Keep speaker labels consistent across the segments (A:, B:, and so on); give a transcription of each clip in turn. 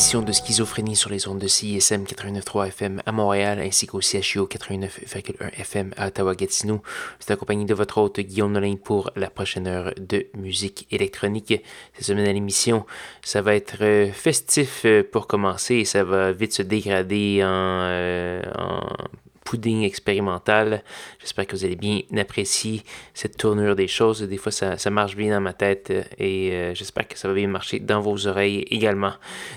A: De Schizophrénie sur les ondes de CISM 89.3 FM à Montréal ainsi qu'au CHU 89.1 FM à Ottawa-Gatineau. C'est accompagné de votre hôte Guillaume Nolin pour la prochaine heure de musique électronique. Cette semaine à l'émission, ça va être euh, festif euh, pour commencer et ça va vite se dégrader en, euh, en pudding expérimental. J'espère que vous allez bien apprécier cette tournure des choses. Des fois, ça, marche bien dans ma tête et euh, j'espère que ça va bien marcher dans vos oreilles également.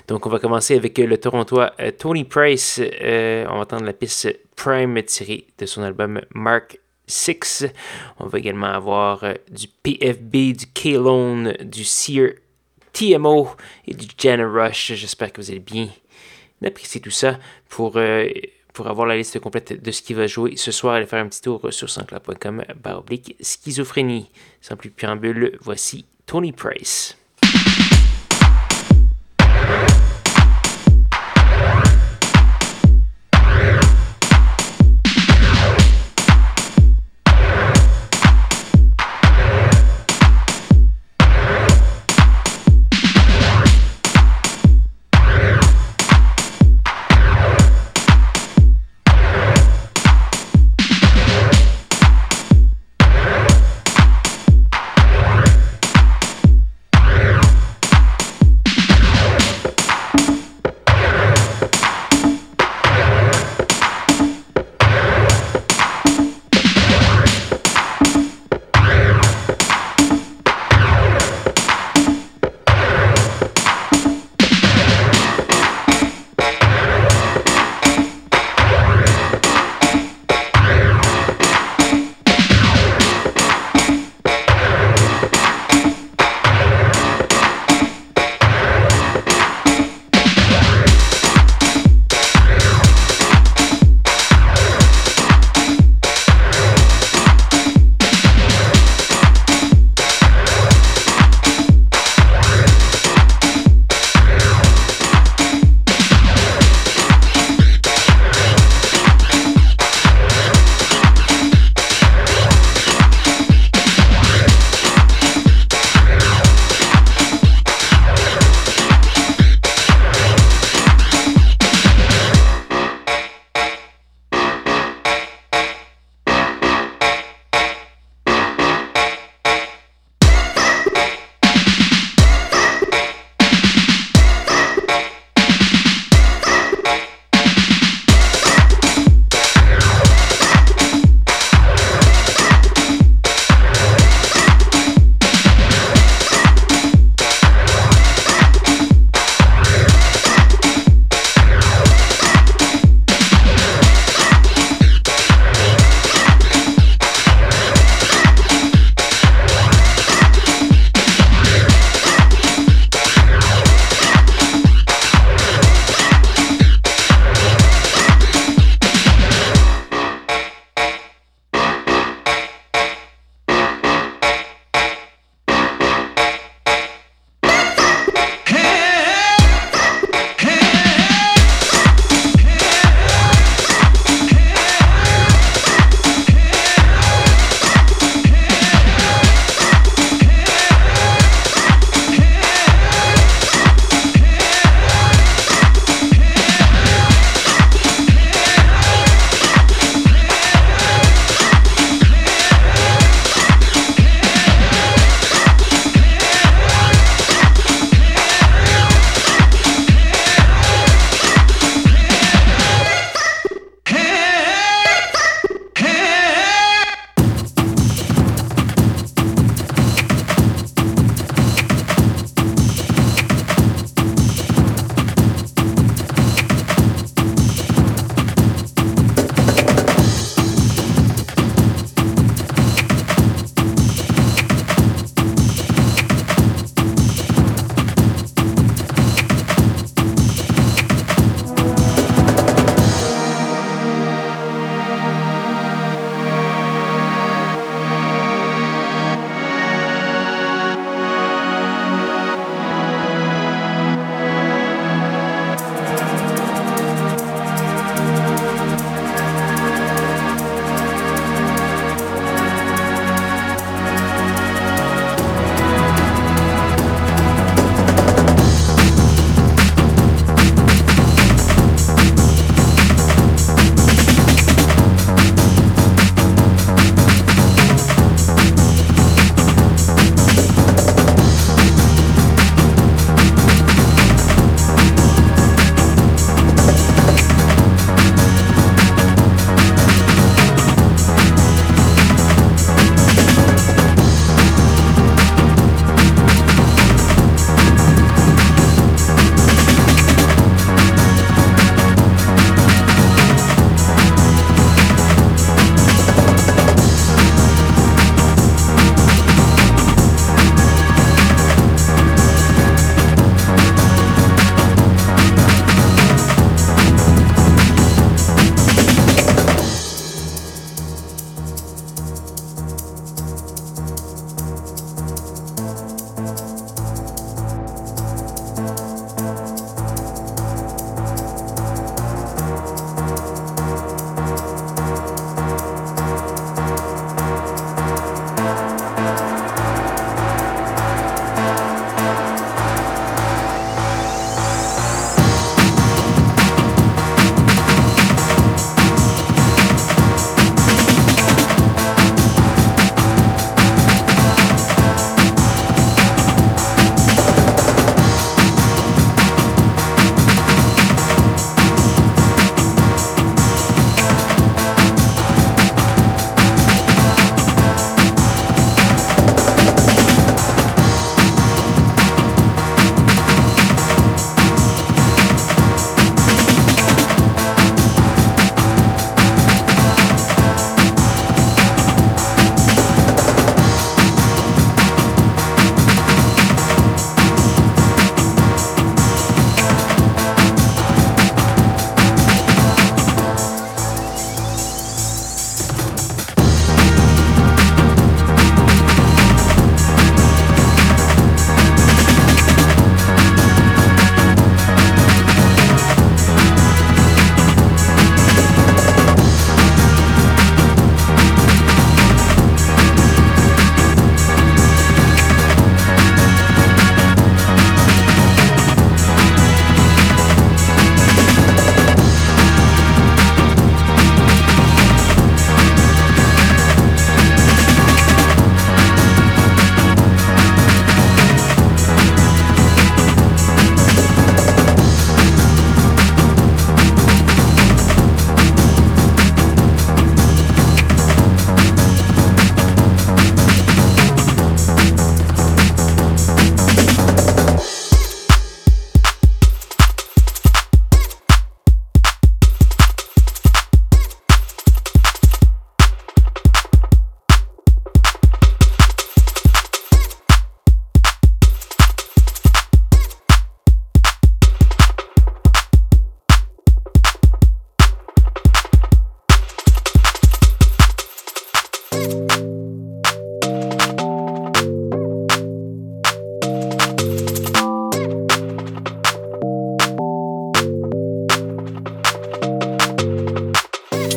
A: Donc, on va commencer avec le Torontois euh, Tony Price. Euh, on va entendre la piste Prime tirée de son album Mark 6. On va également avoir du PFB, du K-Lone, du Sear TMO et du Jana Rush. J'espère que vous allez bien apprécier tout ça pour pour avoir la liste complète de ce qui va jouer ce soir, allez faire un petit tour sur sanscloud.com baroblique schizophrénie. Sans plus préambule, voici Tony Price.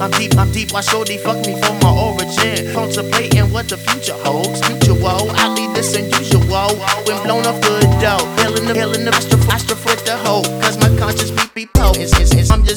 B: I'm deep, I'm deep, why they fuck me for my origin? Contemplating what the future holds. Future woe, I lead this unusual. When blown off the dough, feeling the, feeling the, astro, astro with the hope. Cause my conscience be, be potent. I'm just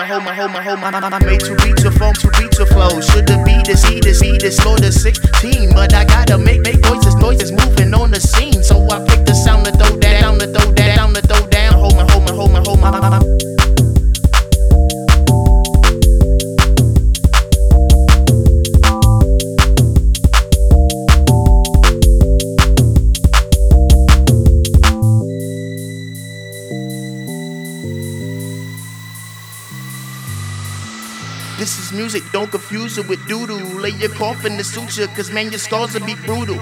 B: hold my hold my hold my my my my made to reach a phone music, don't confuse it with doodoo. Lay your coffin to suture, cause man, your scars will be brutal.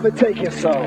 C: Come and take your soul.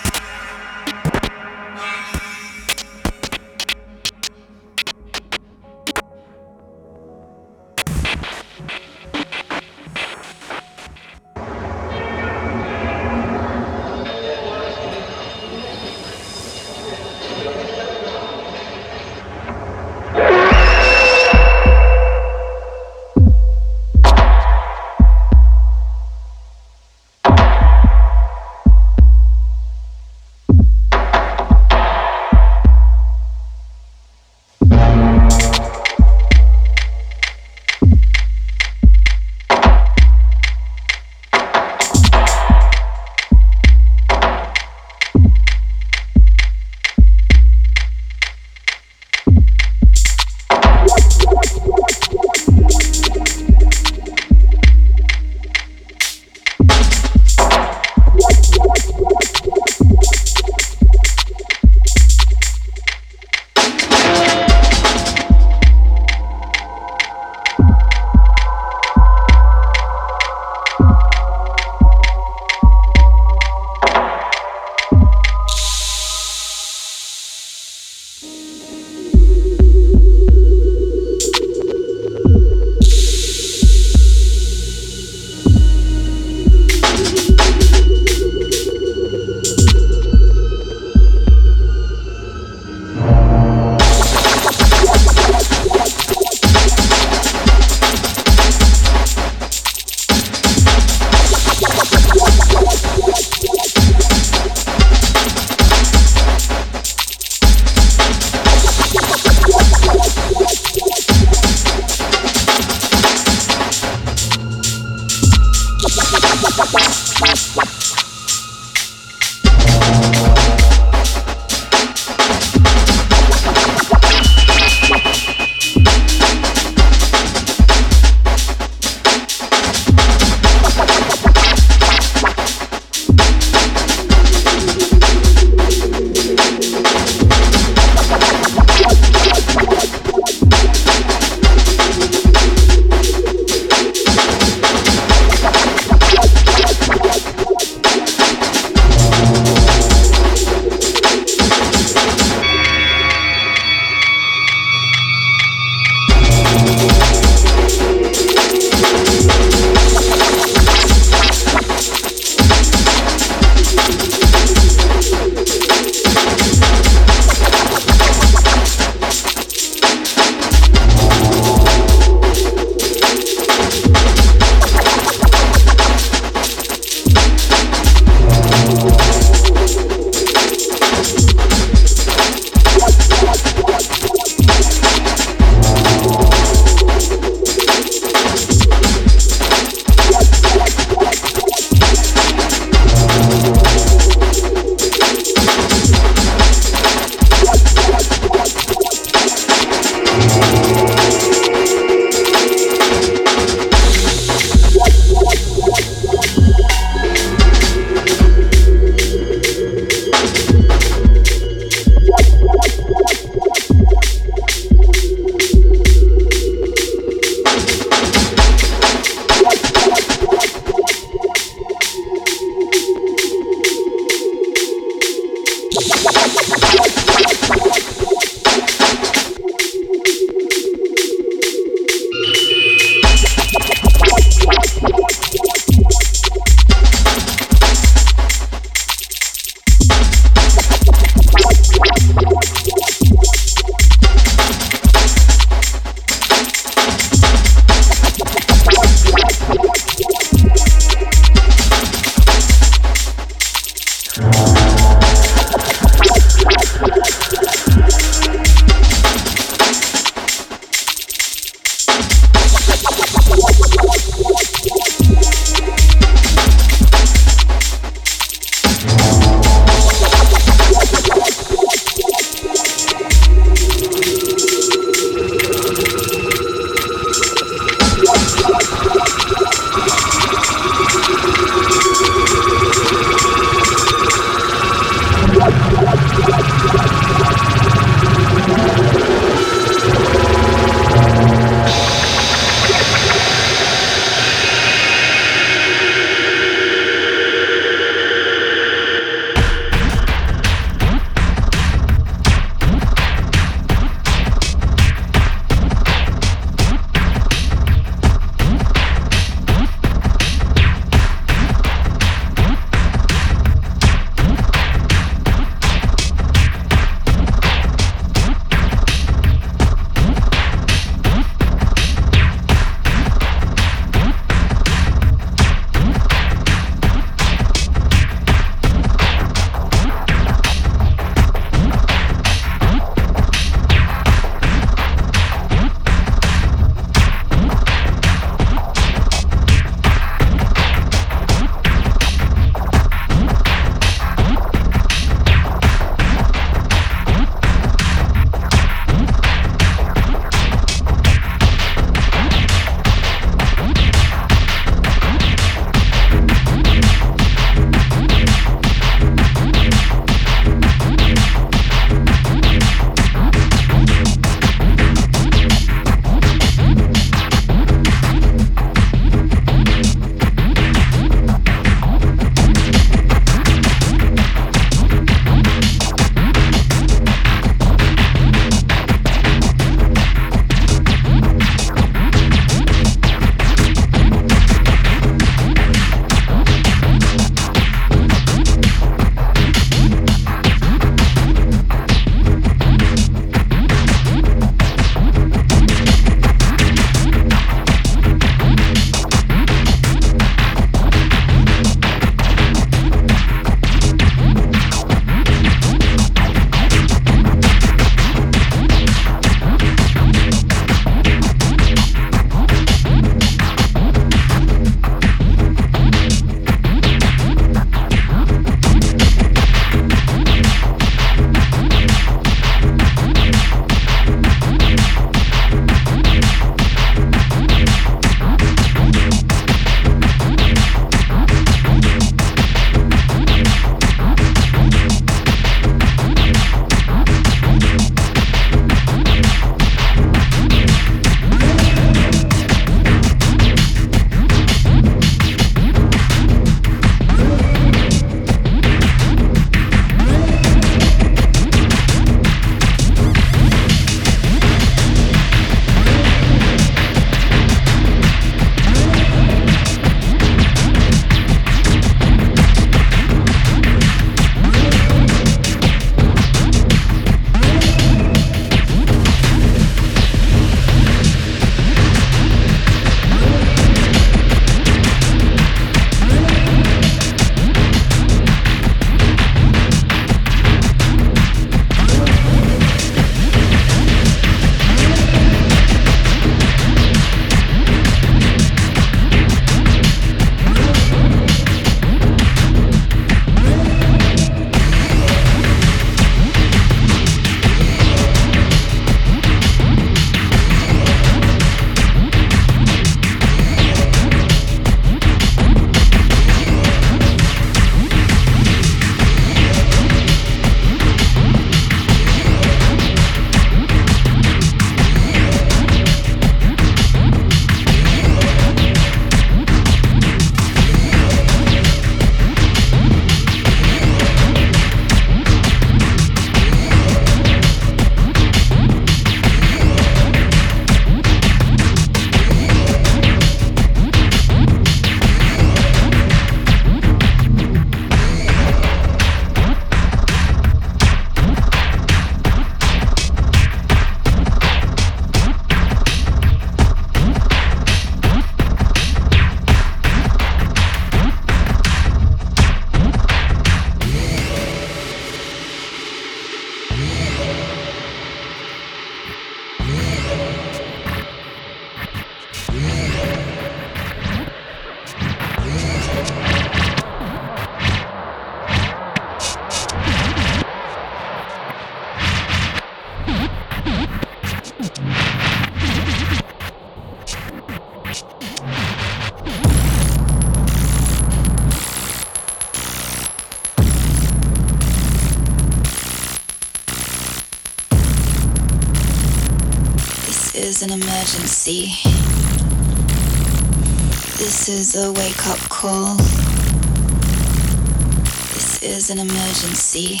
D: Is an emergency.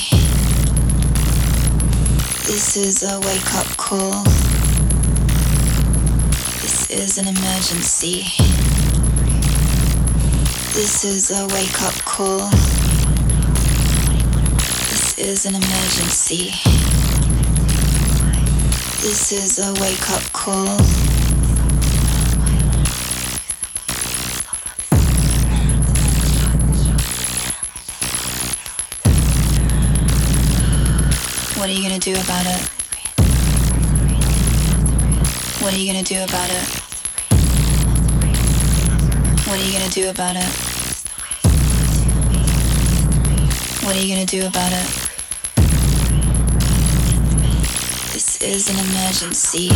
D: This is a wake up call. This is an emergency. This is a wake up call. This is an emergency. This is a wake up call. What are you gonna do about it? What are you gonna do about it? What are you gonna do about it? What are you gonna do about it? This is an emergency.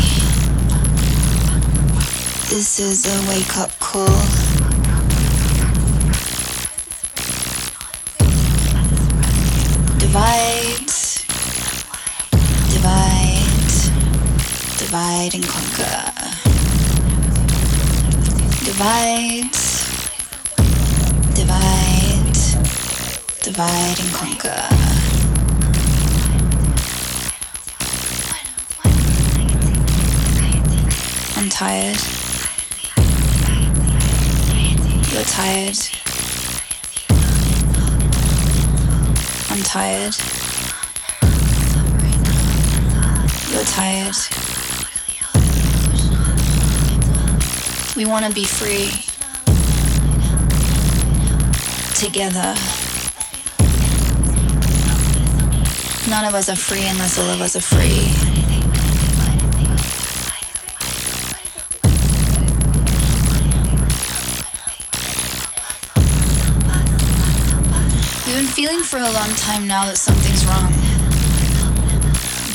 D: This is a wake up call. Divide and conquer. Divide, divide, divide and conquer. I'm tired. You're tired. I'm tired. You're tired. We want to be free. Together. None of us are free unless all of us are free. We've been feeling for a long time now that something's wrong.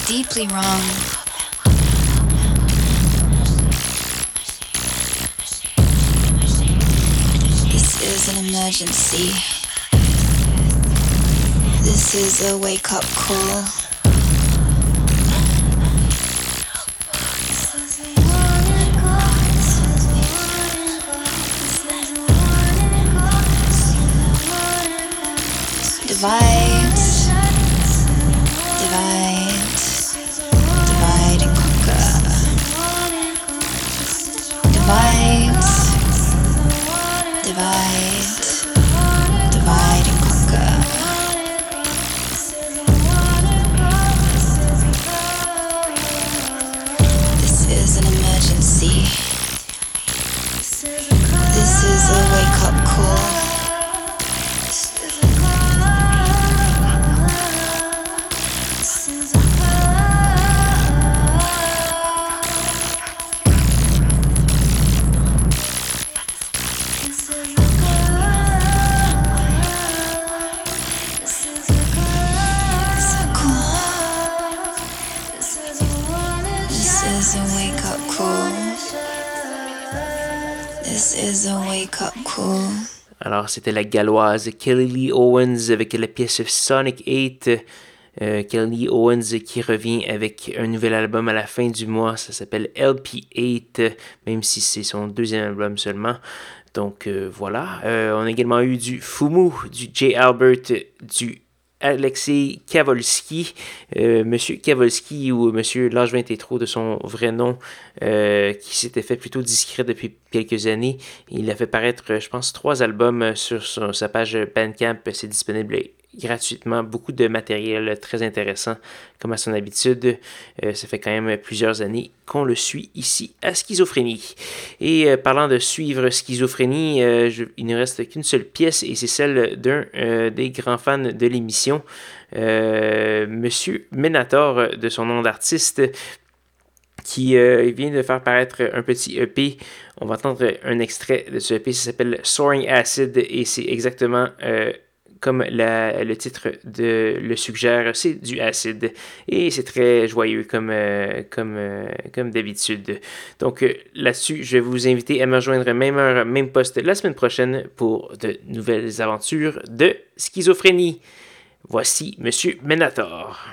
D: Deeply wrong. Is an emergency. This is a wake up call. Divide,
A: c'était la galloise Kelly Lee Owens avec la pièce Sonic 8. Euh, Kelly Lee Owens qui revient avec un nouvel album à la fin du mois. Ça s'appelle LP8, même si c'est son deuxième album seulement. Donc euh, voilà. Euh, on a également eu du Fumu, du J. Albert, du Alexei Kavolski, euh, Monsieur Kavolski ou Monsieur L'Âge 23 de son vrai nom, euh, qui s'était fait plutôt discret depuis quelques années. Il a fait paraître, je pense, trois albums sur son- sa page Bandcamp. C'est disponible gratuitement. Beaucoup de matériel très intéressant, comme à son habitude. Euh, ça fait quand même plusieurs années qu'on le suit ici à Schizophrénie. Et euh, parlant de suivre Schizophrénie, euh, il ne reste qu'une seule pièce et c'est celle d'un des grands fans de l'émission, Monsieur Menator, de son nom d'artiste, qui vient de faire paraître un petit EP. On va entendre un extrait de ce EP, ça s'appelle Soaring Acid et c'est exactement comme le titre le suggère, c'est du acide. Et c'est très joyeux comme, euh, comme, euh, comme d'habitude. Donc euh, là-dessus, je vais vous inviter à me rejoindre même heure, même poste la semaine prochaine pour de nouvelles aventures de schizophrénie. Voici Monsieur Menator.